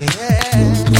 just